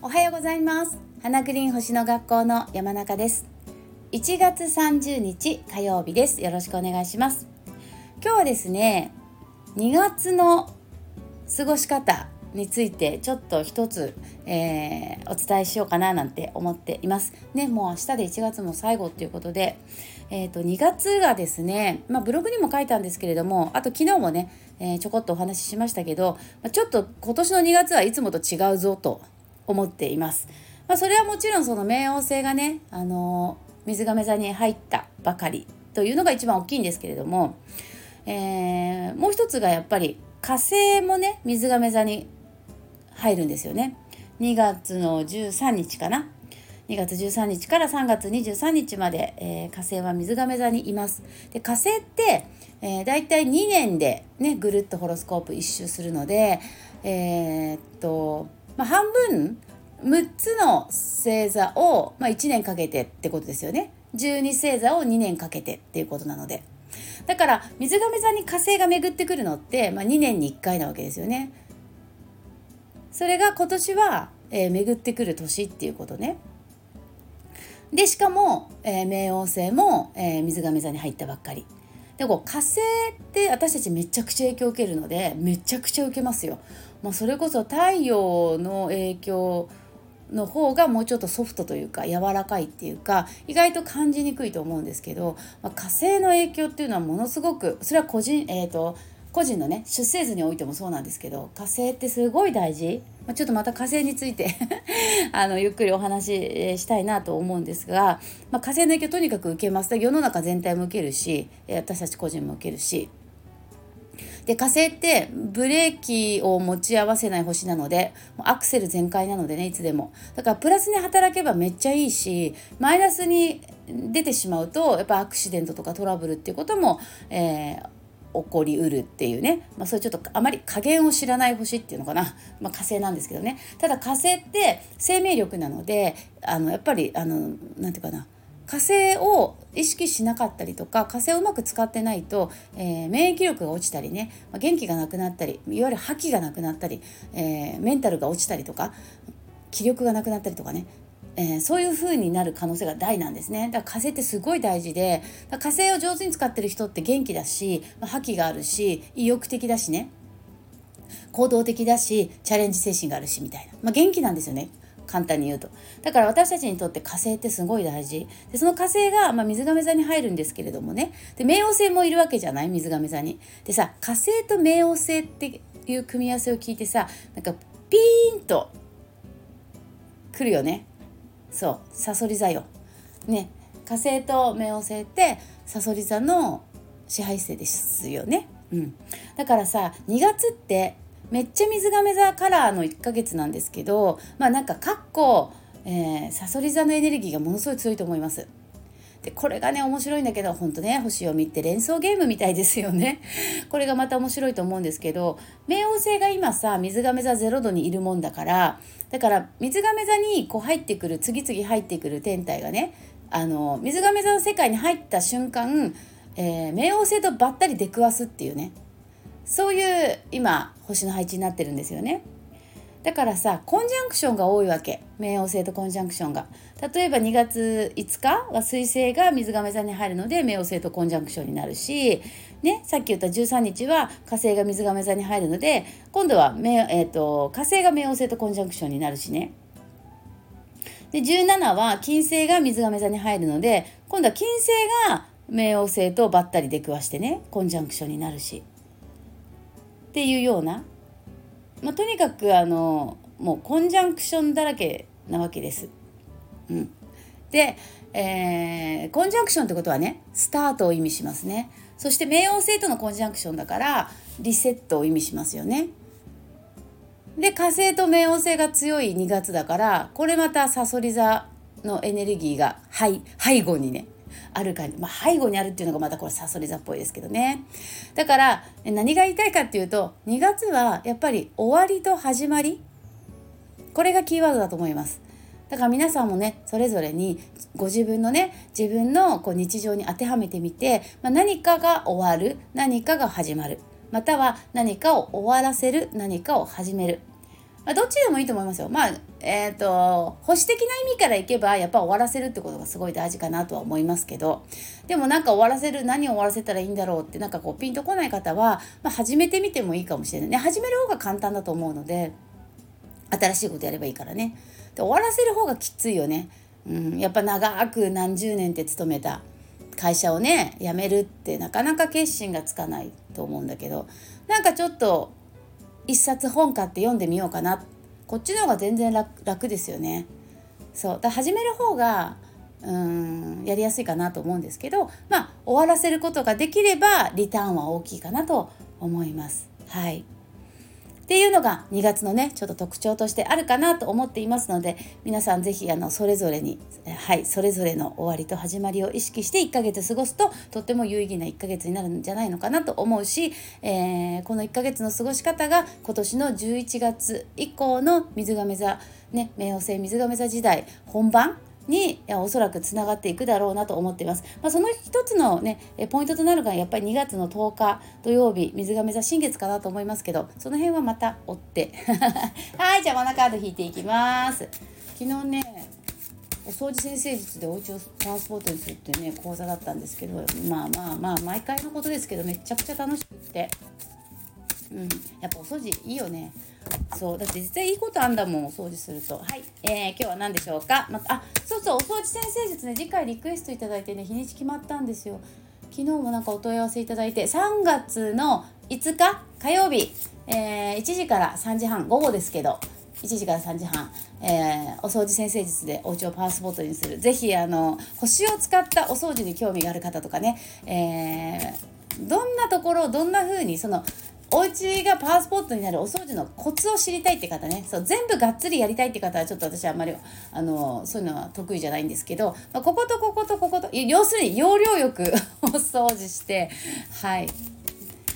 おはようございます。花グリーン星の学校の山中です。1月30日火曜日です。よろしくお願いします。今日はですね2月の過ごし方についてちょっと一つ、えー、お伝えしようかななんて思っています。ね、もう明日で1月も最後っていうことで、えーと、2月がですね、まあ、ブログにも書いたんですけれどもあと昨日もね、えー、ちょこっとお話ししましたけど、まあ、ちょっと今年の2月はいつもと違うぞと思っています。まあ、それはもちろんその冥王星がね、あのー、水亀座に入ったばかりというのが一番大きいんですけれども、えー、もう一つがやっぱり火星もね水亀座に入るんですよね。2月の13日かな。2月13日から3月23日まで、えー、火星は水亀座にいます。で火星って、えー、大体2年でねぐるっとホロスコープ一周するのでえー、っと、まあ、半分6つの星座を、まあ、1年かけてってことですよね。12星座を2年かけてっていうことなので。だから水亀座に火星が巡ってくるのって、まあ、2年に1回なわけですよね。それが今年は、えー、巡ってくる年っていうことね。でしかも、えー、冥王星も、えー、水亀座に入ったばっかり。でこう火星って私たちめちゃくちゃ影響を受けるのでめちゃくちゃ受けますよ。まあ、それこそ太陽の影響の方がもうちょっとソフトというか柔らかいっていうか意外と感じにくいと思うんですけど、まあ、火星の影響っていうのはものすごくそれは個人えっ、ー、と個人のね出生図においてもそうなんですけど火星ってすごい大事、まあ、ちょっとまた火星について あのゆっくりお話ししたいなと思うんですが、まあ、火星の影響とにかく受けます。世の中全体も受けるし私たち個人も受けるし。で火星ってブレーキを持ち合わせない星なのでアクセル全開なのでねいつでも。だからプラスに働けばめっちゃいいしマイナスに出てしまうとやっぱアクシデントとかトラブルっていうことも、えー、起こりうるっていうね、まあ、それちょっとあまり加減を知らない星っていうのかな、まあ、火星なんですけどね。ただ火星って生命力なのであのやっぱりあのなんていうかな。火星を意識しなかったりとか火星をうまく使ってないと、えー、免疫力が落ちたりね。ま元気がなくなったりいわゆる覇気がなくなったり、えー、メンタルが落ちたりとか気力がなくなったりとかね。えー、そういう風になる可能性が大なんですね。だから火星ってすごい大事で火星を上手に使ってる人って元気だし、まあ、覇気があるし意欲的だしね。行動的だしチャレンジ精神があるしみたいな、まあ、元気なんですよね。簡単に言うと。だから私たちにとって火星ってすごい大事。でその火星が、まあ、水亀座に入るんですけれどもね。で冥王星もいるわけじゃない？水亀座に。でさ火星と冥王星っていう組み合わせを聞いてさなんかピーンとくるよね。そうさそり座よ。ね火星と冥王星ってさそり座の支配性ですよね。うん、だからさ2月ってめっちゃ水亀座カラーの1ヶ月なんですけどまあなんかかっこさそり座のエネルギーがものすごい強いと思います。でこれがね面白いんだけどほんとね星読みって連想ゲームみたいですよね。これがまた面白いと思うんですけど冥王星が今さ水亀座0度にいるもんだからだから水亀座にこう入ってくる次々入ってくる天体がねあの水亀座の世界に入った瞬間、えー、冥王星とばったり出くわすっていうねそういう今星の配置になってるんですよね。だからさコンジャンクションが多いわけ。冥王星とコンジャンクションが。例えば2月5日は水星が水亀座に入るので冥王星とコンジャンクションになるし、ね、さっき言った13日は火星が水亀座に入るので今度は、えーと、火星が冥王星とコンジャンクションになるしね。で17は金星が水亀座に入るので今度は金星が冥王星とばったり出くわしてねコンジャンクションになるし。っていうようなまあ、とにかくあのもうコンジャンクションだらけなわけです。うん、で、えー、コンジャンクションってことはねスタートを意味しますね。そして冥王星とのコンジャンクションだからリセットを意味しますよね。で火星と冥王星が強い2月だからこれまたさそり座のエネルギーが背背後にねあるかまあ、背後にあるっていうのがまたこれさそり座っぽいですけどね。だから何が言いたいかっていうと2月はやっぱり終わりと始まり。これがキーワードだと思います。だから皆さんもねそれぞれにご自分のね自分のこう日常に当てはめてみて、まあ、何かが終わる何かが始まる。または何かを終わらせる何かを始める、まあ、どっちでもいいと思いますよ。まあえっ、ー、と保守的な意味からいけばやっぱ終わらせるってことがすごい大事かなとは思いますけど。でもなんか終わらせる何を終わらせたらいいんだろうってなんかこうピンとこない方は、まあ、始めてみてもいいかもしれない。ね始める方が簡単だと思うので新しいことやればいいからね。で終わらせる方がきついよね、うん、やっぱ長く何十年って勤めた会社をね辞めるってなかなか決心がつかないと思うんだけど。なんかちょっと一冊本買って読んでみようかなこっちの方が全然楽ですよね。そうだ始める方がうんやりやすいかなと思うんですけどまあ終わらせることができればリターンは大きいかなと思います。はいっていうのが2月のねちょっと特徴としてあるかなと思っていますので皆さん是非あのそれぞれにはいそれぞれの終わりと始まりを意識して1ヶ月過ごすととっても有意義な1ヶ月になるんじゃないのかなと思うし、えー、この1ヶ月の過ごし方が今年の11月以降の水亀座ね冥王星水亀座時代本番におそらくつながっていくだろうなと思っています。まあ、その一つのねポイントとなるのがやっぱり2月の10日土曜日水亀座新月かなと思いますけどその辺はまた追って。はいじゃあマナカード引いていきます。昨日ねお掃除先生術でお家をパワースポットにするっていうね講座だったんですけどまあまあまあ毎回のことですけどめちゃくちゃ楽しくって。うんやっぱお掃除いいよね。そうだって実際いいことあんだもんお掃除すると。はい、えー、今日は何でしょうか、まあそうそうお掃除先生術ね次回リクエストいただいてね日にち決まったんですよ。昨日もなんかお問い合わせいただいて3月の5日火曜日、えー、1時から3時半午後ですけど。1時から3時半、えー、お掃除先生術でお家をパワースポットにする。是非あの星を使ったお掃除に興味がある方とかね、えー、どんなところどんな風にそのお家がパワースポットになるお掃除のコツを知りたいって方ね。そう全部がっつりやりたいって方はちょっと私あんまりあのそういうのは得意じゃないんですけど、まあ、こことこことここと要するに要領よく お掃除してはい、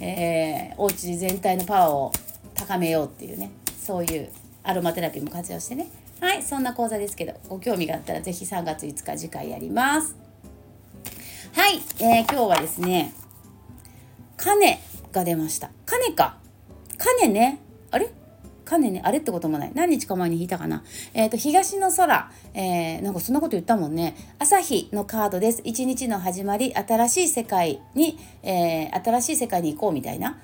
えー、お家全体のパワーを高めようっていうね。そういうアロマテラピーも活用してね。はいそんな講座ですけどご興味があったら是非3月5日次回やります。はい、えー、今日はですね金が出ました。金か。金ね。あれ？金ね、あれってこともない。何日か前に引いたかな。えっ、ー、と、東の空、えー、なんかそんなこと言ったもんね。朝日のカードです。一日の始まり、新しい世界に、えー、新しい世界に行こうみたいな。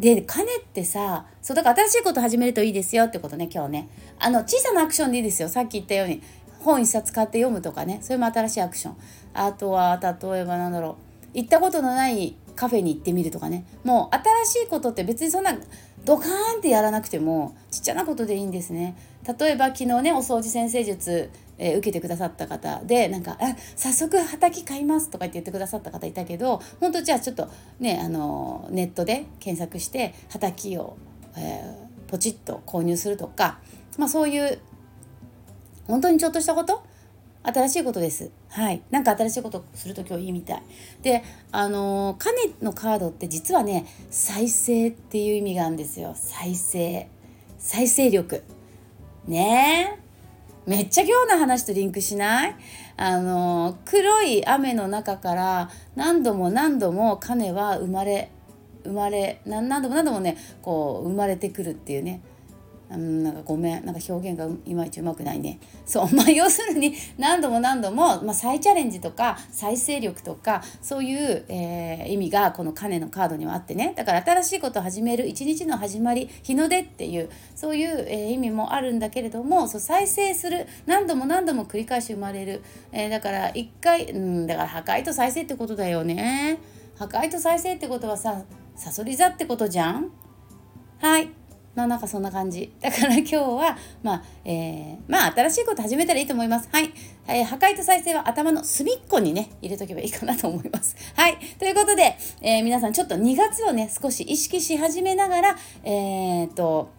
で、金ってさ、そう、だから新しいこと始めるといいですよってことね、今日ね。あの、小さなアクションでいいですよ。さっき言ったように。本一冊買って読むとかね。それも新しいアクション。あとは、例えばなんだろう。行ったことのないカフェに行ってみるとかね。もう新しいことって別にそんなドカーンってやらなくてもちっちゃなことでいいんですね。例えば昨日ねお掃除先生術、えー、受けてくださった方でなんか「あ早速畑買います」とか言って言ってくださった方いたけど本当じゃあちょっとねあのネットで検索して畑を、えー、ポチッと購入するとか、まあ、そういう本当にちょっとしたこと新しいことです。はい。なか新しいことすると今日いいみたい。で、あのー、カネのカードって実はね、再生っていう意味があるんですよ。再生。再生力。ねえ。めっちゃ今日の話とリンクしない？あの、黒い雨の中から何度も何度も種は生まれ、生まれ、何度も何度もね、こう生まれてくるっていうね。うん、なんかごめんなんか表現がいまいちうまくないね。そう まあ要するに何度も何度も、まあ、再チャレンジとか再生力とかそういう、えー、意味がこの金のカードにはあってね。だから新しいことを始める一日の始まり日の出っていうそういう、えー、意味もあるんだけれどもそう再生する何度も何度も繰り返し生まれる、えー、だから一回、うん、だから破壊と再生ってことだよね。破壊と再生ってことはささそり座ってことじゃん？はい。まあなんかそんな感じ。だから今日は、まあ、えー、まあ新しいこと始めたらいいと思います。はい。えー、破壊と再生は頭の隅っこにね、入れとけばいいかなと思います。はい。ということで、えー、皆さんちょっと2月をね、少し意識し始めながら、えー、っと、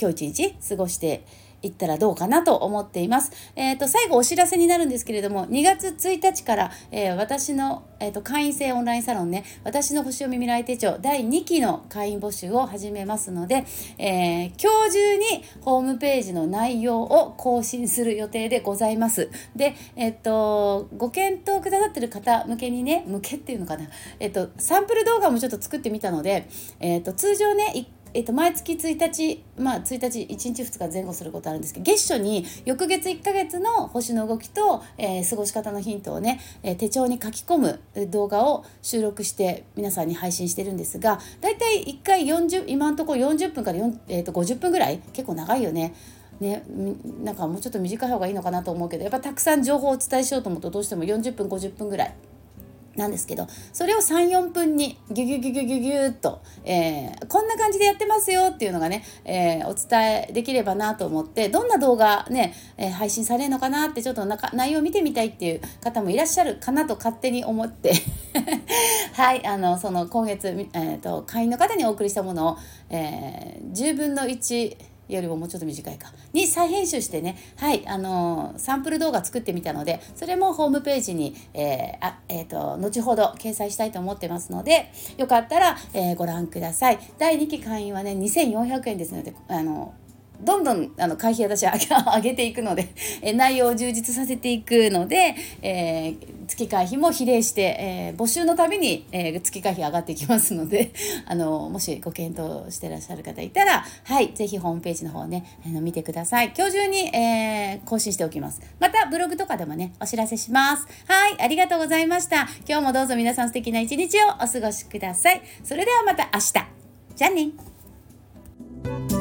今日一日過ごしていったらどうかなと思っています。えっ、ー、と、最後お知らせになるんですけれども、2月1日から、えー、私の、えーと、会員制オンラインサロンね、私の星読み未来手帳第2期の会員募集を始めますので、え今日中にホームページの内容を更新する予定でございます。で、えっ、と、ご検討くださってる方向けにね、向けっていうのかな、えっ、と、サンプル動画もちょっと作ってみたので、えっ、と、通常ね、えっと、毎月1日、まあ、1日1日2日前後することあるんですけど月初に翌月1ヶ月の星の動きと、えー、過ごし方のヒントをね、えー、手帳に書き込む動画を収録して皆さんに配信してるんですがだいたい1回40今のところ40分から、えー、と50分ぐらい結構長いよね。ね、なんかもうちょっと短い方がいいのかなと思うけどやっぱたくさん情報をお伝えしようと思うとどうしても40分50分ぐらいなんですけどそれを34分にギュギュギュギュギュギュッと、えー、こんな感じでやってますよっていうのがね、えー、お伝えできればなと思ってどんな動画ね、えー、配信されるのかなってちょっと内容を見てみたいっていう方もいらっしゃるかなと勝手に思って。はいあのその今月、えーと、会員の方にお送りしたものを、え、10分の1よりももうちょっと短いか。に再編集してね。はいあのー、サンプル動画作ってみたのでそれもホームページに、えーあえーと、後ほど掲載したいと思ってますのでよかったら、えー、ご覧ください。第2期会員はね2400円ですのであのどんどんあの会費私は上げていくので、え内容を充実させていくので、えー、月会費も比例して、えー、募集のたびに、えー、月会費上がっていきますので あのもしご検討してらっしゃる方いたらはい是非ホームページの方ねあの見てください。今日中に、え更新しておきます。またブログとかでもねお知らせします。はいありがとうございました。今日もどうぞ皆さん素敵な一日をお過ごしください。それではまた明日。じゃあね。